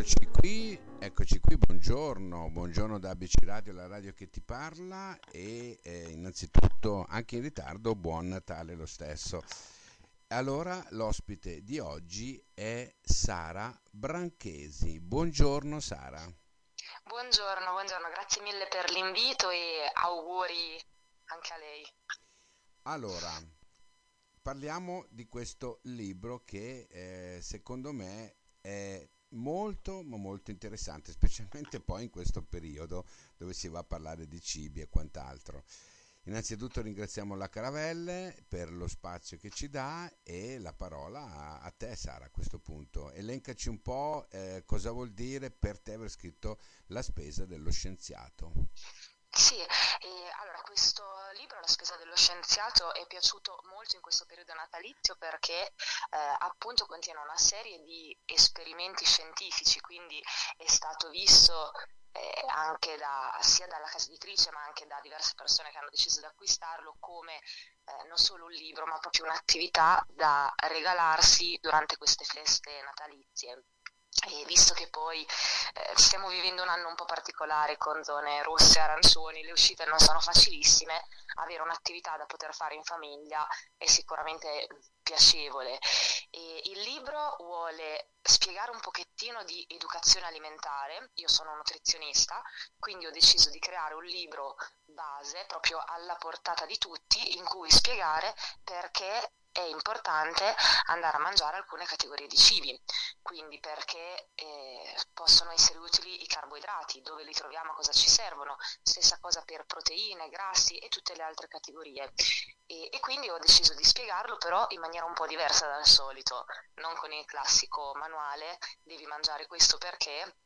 Eccoci qui, eccoci qui, buongiorno, buongiorno da ABC Radio, la radio che ti parla e eh, innanzitutto anche in ritardo buon Natale lo stesso. Allora l'ospite di oggi è Sara Branchesi. Buongiorno Sara. Buongiorno, buongiorno, grazie mille per l'invito e auguri anche a lei. Allora, parliamo di questo libro che eh, secondo me è molto ma molto interessante, specialmente poi in questo periodo dove si va a parlare di cibi e quant'altro. Innanzitutto ringraziamo la Caravelle per lo spazio che ci dà e la parola a, a te Sara a questo punto. Elencaci un po' eh, cosa vuol dire per te aver scritto la spesa dello scienziato. Sì, allora questo libro, La spesa dello scienziato, è piaciuto molto in questo periodo natalizio perché eh, appunto contiene una serie di esperimenti scientifici, quindi è stato visto eh, anche da, sia dalla casa editrice ma anche da diverse persone che hanno deciso di acquistarlo come eh, non solo un libro ma proprio un'attività da regalarsi durante queste feste natalizie. E visto che poi eh, stiamo vivendo un anno un po' particolare con zone rosse arancioni, le uscite non sono facilissime, avere un'attività da poter fare in famiglia è sicuramente piacevole. E il libro vuole spiegare un pochettino di educazione alimentare, io sono nutrizionista, quindi ho deciso di creare un libro base proprio alla portata di tutti in cui spiegare perché è importante andare a mangiare alcune categorie di cibi, quindi perché eh, possono essere utili i carboidrati, dove li troviamo, cosa ci servono, stessa cosa per proteine, grassi e tutte le altre categorie. E, e quindi ho deciso di spiegarlo però in maniera un po' diversa dal solito, non con il classico manuale, devi mangiare questo perché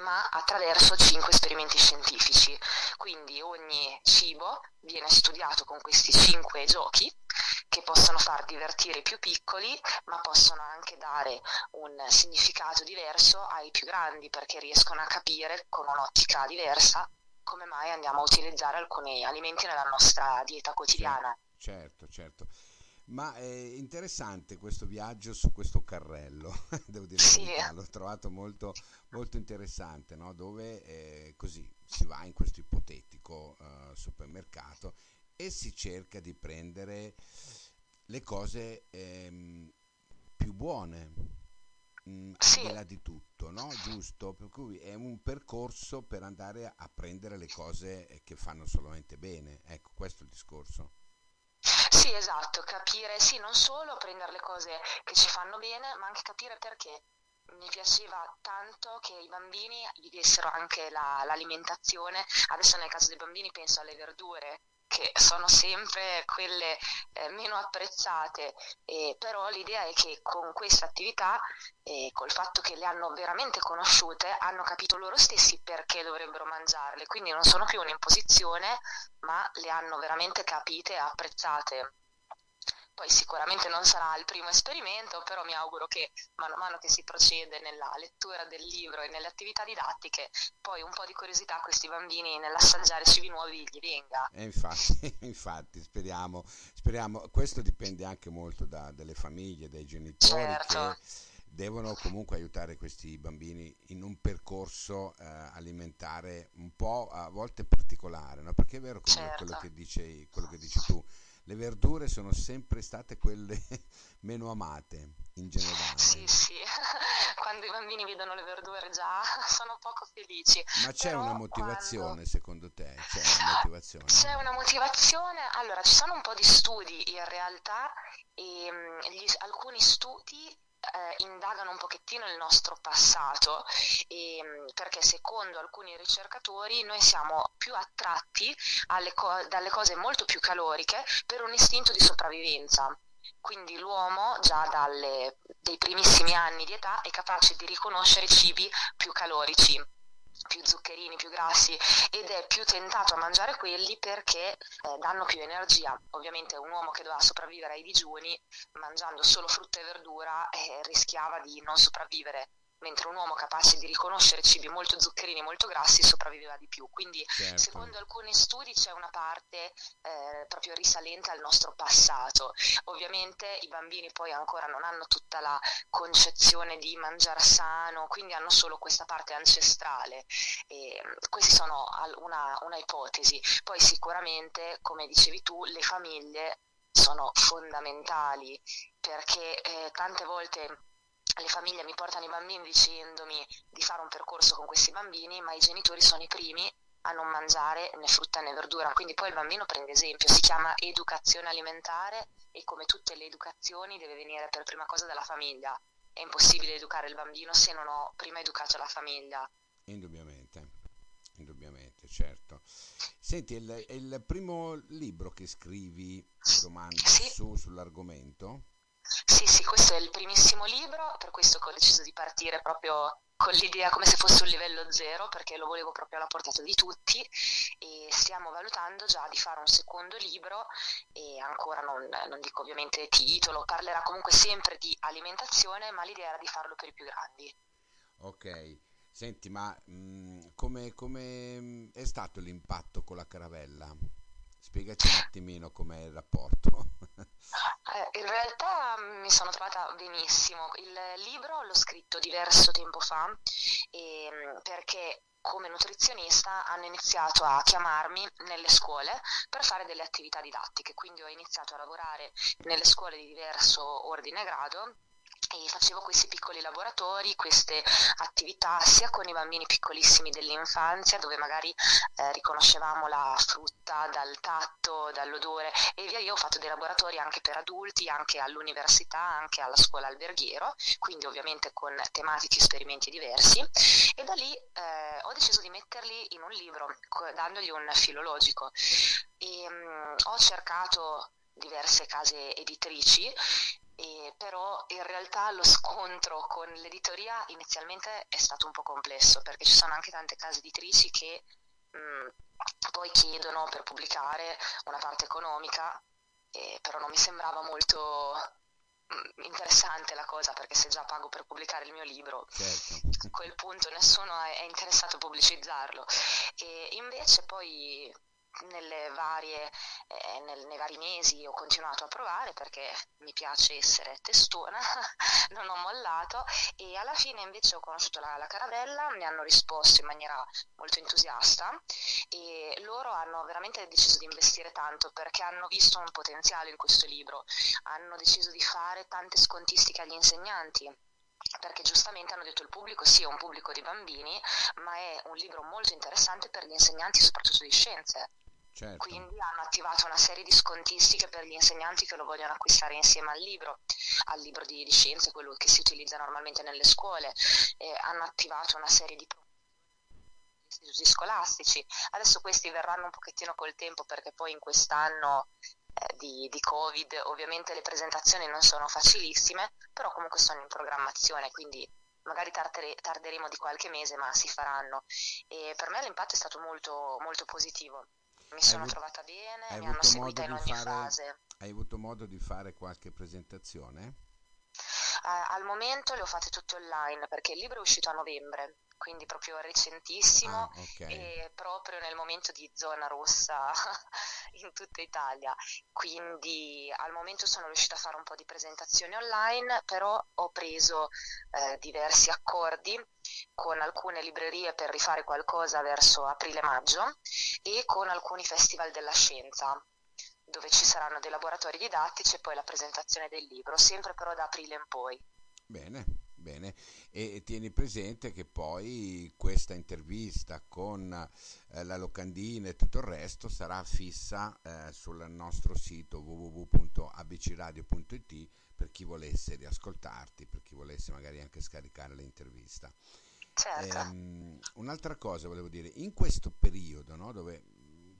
ma attraverso cinque esperimenti scientifici. Quindi ogni cibo viene studiato con questi cinque giochi che possono far divertire i più piccoli, ma possono anche dare un significato diverso ai più grandi perché riescono a capire con un'ottica diversa come mai andiamo a utilizzare alcuni alimenti nella nostra dieta quotidiana. Certo, certo. Ma è interessante questo viaggio su questo carrello, devo dire sì. l'ho trovato molto, molto interessante, no? dove eh, così si va in questo ipotetico uh, supermercato e si cerca di prendere le cose ehm, più buone, mh, mm, sì. al di là di tutto, no? giusto? Per cui è un percorso per andare a prendere le cose che fanno solamente bene, ecco questo è il discorso. Sì, esatto, capire, sì, non solo prendere le cose che ci fanno bene, ma anche capire perché. Mi piaceva tanto che i bambini gli dessero anche la, l'alimentazione, adesso nel caso dei bambini penso alle verdure, che sono sempre quelle eh, meno apprezzate, eh, però l'idea è che con questa attività, eh, col fatto che le hanno veramente conosciute, hanno capito loro stessi perché dovrebbero mangiarle, quindi non sono più un'imposizione, ma le hanno veramente capite e apprezzate. Poi sicuramente non sarà il primo esperimento, però mi auguro che mano a mano che si procede nella lettura del libro e nelle attività didattiche, poi un po' di curiosità a questi bambini nell'assaggiare cibi nuovi gli venga. E infatti, infatti speriamo, speriamo, questo dipende anche molto da, dalle famiglie, dai genitori certo. che devono comunque aiutare questi bambini in un percorso eh, alimentare un po' a volte particolare, no? perché è vero certo. quello, che dice, quello che dici tu le verdure sono sempre state quelle meno amate in generale. Sì, sì, quando i bambini vedono le verdure già sono poco felici. Ma c'è Però una motivazione quando... secondo te? C'è una motivazione? C'è una motivazione, allora ci sono un po' di studi in realtà e mm, gli, alcuni studi eh, indagano un pochettino il nostro passato, e, mm, perché secondo alcuni ricercatori noi siamo più attratti co- dalle cose molto più caloriche per un istinto di sopravvivenza. Quindi l'uomo già dai primissimi anni di età è capace di riconoscere cibi più calorici più zuccherini, più grassi ed è più tentato a mangiare quelli perché eh, danno più energia. Ovviamente un uomo che doveva sopravvivere ai digiuni mangiando solo frutta e verdura eh, rischiava di non sopravvivere mentre un uomo capace di riconoscere cibi molto zuccherini, molto grassi, sopravviveva di più. Quindi, certo. secondo alcuni studi, c'è una parte eh, proprio risalente al nostro passato. Ovviamente i bambini poi ancora non hanno tutta la concezione di mangiare sano, quindi hanno solo questa parte ancestrale. E, queste sono una, una ipotesi. Poi sicuramente, come dicevi tu, le famiglie sono fondamentali perché eh, tante volte le famiglie mi portano i bambini dicendomi di fare un percorso con questi bambini, ma i genitori sono i primi a non mangiare né frutta né verdura, quindi poi il bambino prende esempio, si chiama educazione alimentare e come tutte le educazioni deve venire per prima cosa dalla famiglia. È impossibile educare il bambino se non ho prima educato la famiglia. Indubbiamente, indubbiamente, certo. Senti, è il, primo libro che scrivi, domanda sì. su, sull'argomento? Sì, sì, questo è il primissimo libro, per questo ho deciso di partire proprio con l'idea come se fosse un livello zero, perché lo volevo proprio alla portata di tutti e stiamo valutando già di fare un secondo libro e ancora non, non dico ovviamente titolo, parlerà comunque sempre di alimentazione, ma l'idea era di farlo per i più grandi. Ok, senti, ma mm, come, come mm, è stato l'impatto con la caravella? Spiegaci un attimino com'è il rapporto. Eh, in realtà mm, mi sono trovata benissimo. Il libro l'ho scritto diverso tempo fa mm, perché come nutrizionista hanno iniziato a chiamarmi nelle scuole per fare delle attività didattiche, quindi ho iniziato a lavorare nelle scuole di diverso ordine e grado e facevo questi piccoli laboratori, queste attività sia con i bambini piccolissimi dell'infanzia dove magari eh, riconoscevamo la frutta dal tatto, dall'odore e via io ho fatto dei laboratori anche per adulti, anche all'università, anche alla scuola alberghiero, quindi ovviamente con tematici e esperimenti diversi. E da lì eh, ho deciso di metterli in un libro dandogli un filologico. E mh, mm, ho cercato diverse case editrici e però in realtà lo scontro con l'editoria inizialmente è stato un po' complesso perché ci sono anche tante case editrici che mh, mm, poi chiedono per pubblicare una parte economica, eh, però non mi sembrava molto mm, interessante la cosa perché se già pago per pubblicare il mio libro certo. a quel punto nessuno è, interessato a pubblicizzarlo e invece poi varie, eh, nel, nei vari mesi ho continuato a provare perché mi piace essere testona, non ho mollato e alla fine invece ho conosciuto la, la caravella, mi hanno risposto in maniera molto entusiasta e loro hanno veramente deciso di investire tanto perché hanno visto un potenziale in questo libro, hanno deciso di fare tante scontistiche agli insegnanti perché giustamente hanno detto il pubblico sì è un pubblico di bambini, ma è un libro molto interessante per gli insegnanti soprattutto di scienze. Certo. Quindi hanno attivato una serie di scontistiche per gli insegnanti che lo vogliono acquistare insieme al libro, al libro di, di scienze, quello che si utilizza normalmente nelle scuole. Eh, hanno attivato una serie di istituti scolastici. Adesso questi verranno un pochettino col tempo perché poi in quest'anno eh, di, di, Covid ovviamente le presentazioni non sono facilissime, però comunque sono in programmazione, quindi magari tardere, tarderemo di qualche mese, ma si faranno. E per me l'impatto è stato molto, molto positivo mi sono trovata bene, mi hanno seguita in ogni fare, fase. Hai avuto modo di fare qualche presentazione? Uh, al momento le ho fatte tutte online perché il libro è uscito a novembre, quindi proprio recentissimo ah, okay. e proprio nel momento di zona rossa in tutta Italia. Quindi al momento sono riuscita a fare un po' di presentazioni online, però ho preso eh, diversi accordi con alcune librerie per rifare qualcosa verso aprile-maggio e con alcuni festival della scienza dove ci saranno dei laboratori didattici e poi la presentazione del libro, sempre però da aprile in poi. Bene, bene. E tieni presente che poi questa intervista con eh, la locandina e tutto il resto sarà fissa eh, sul nostro sito www.abcradio.it per chi volesse riascoltarti, per chi volesse magari anche scaricare l'intervista. Certo. Ehm, un'altra cosa volevo dire, in questo periodo no, dove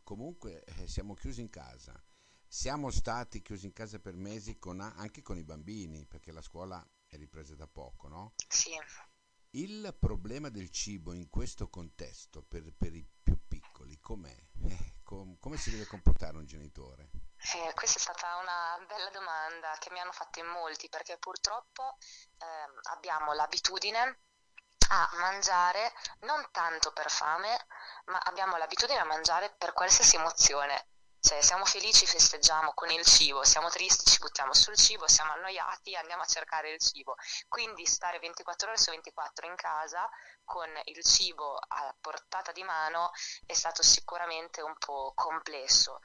comunque eh, siamo chiusi in casa, siamo stati chiusi in casa per mesi con, anche con i bambini, perché la scuola è ripresa da poco, no? Sì. Il problema del cibo in questo contesto per, per i più piccoli com'è? Eh, com, come si deve comportare un genitore? Eh, questa è stata una bella domanda che mi hanno fatto in molti perché purtroppo eh, abbiamo l'abitudine a mangiare non tanto per fame, ma abbiamo l'abitudine a mangiare per qualsiasi emozione. Cioè, siamo felici, festeggiamo con il cibo, siamo tristi, ci buttiamo sul cibo, siamo annoiati, andiamo a cercare il cibo. Quindi stare 24 ore su 24 in casa con il cibo a portata di mano è stato sicuramente un po' complesso.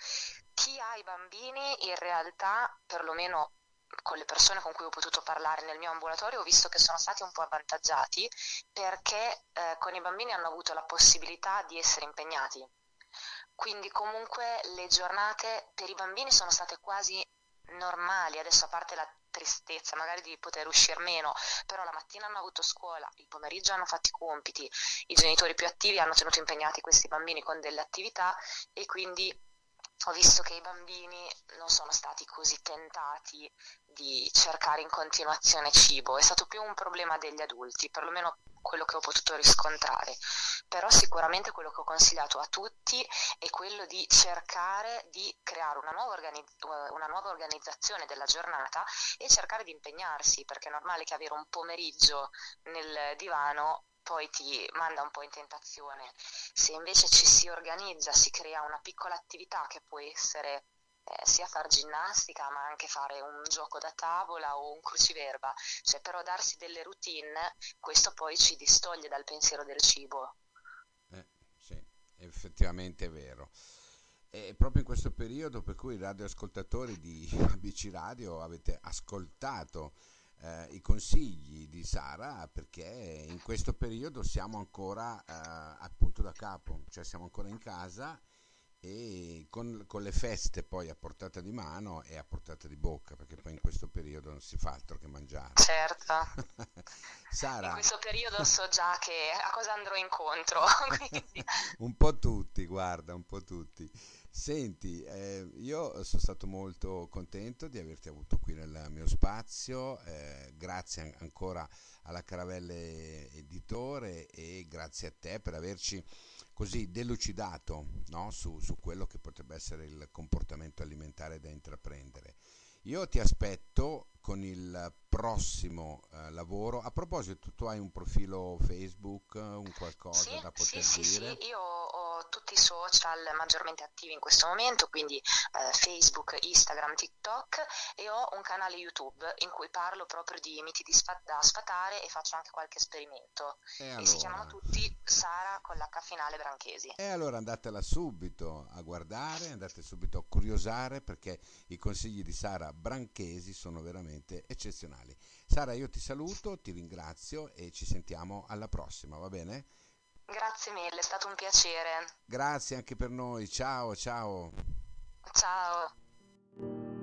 Chi ha i bambini in realtà, perlomeno con le persone con cui ho potuto parlare nel mio ambulatorio ho visto che sono stati un po' avvantaggiati perché eh, con i bambini hanno avuto la possibilità di essere impegnati. Quindi comunque le giornate per i bambini sono state quasi normali, adesso a parte la tristezza magari di poter uscire meno, però la mattina hanno avuto scuola, il pomeriggio hanno fatto i compiti, i genitori più attivi hanno tenuto impegnati questi bambini con delle attività e quindi ho visto che i bambini non sono stati così tentati di cercare in continuazione cibo, è stato più un problema degli adulti, perlomeno quello che ho potuto riscontrare. Però sicuramente quello che ho consigliato a tutti è quello di cercare di creare una nuova, organizz- una nuova organizzazione della giornata e cercare di impegnarsi, perché è normale che avere un pomeriggio nel divano poi ti manda un po' in tentazione. Se invece ci si organizza, si crea una piccola attività che può essere eh, sia fare ginnastica ma anche fare un gioco da tavola o un cruciverba, cioè però darsi delle routine, questo poi ci distoglie dal pensiero del cibo. Eh, sì, effettivamente è vero. E proprio in questo periodo per cui i radioascoltatori di ABC Radio avete ascoltato eh, i consigli di Sara perché in questo periodo siamo ancora eh, appunto da capo, cioè siamo ancora in casa e con, con, le feste poi a portata di mano e a portata di bocca perché poi in questo periodo non si fa altro che mangiare. Certo. Sara? In questo periodo so già che a cosa andrò incontro un po' tutti guarda un po' tutti. Senti, eh, io sono stato molto contento di averti avuto qui nel mio spazio, eh, grazie ancora alla Caravelle Editore e grazie a te per averci così delucidato no? su, su quello che potrebbe essere il comportamento alimentare da intraprendere. Io ti aspetto con il prossimo eh, lavoro. A proposito, tu hai un profilo Facebook, un qualcosa sì, da poter sì, dire? Sì, io tutti i social maggiormente attivi in questo momento, quindi eh, Facebook, Instagram, TikTok e ho un canale YouTube in cui parlo proprio di miti di sfat- da sfatare e faccio anche qualche esperimento. E, e allora... si chiamano tutti Sara con l'H finale Branchesi. E allora andatela subito a guardare, andate subito a curiosare perché i consigli di Sara Branchesi sono veramente eccezionali. Sara, io ti saluto, ti ringrazio e ci sentiamo alla prossima, va bene? Grazie mille, è stato un piacere. Grazie anche per noi, ciao ciao. Ciao.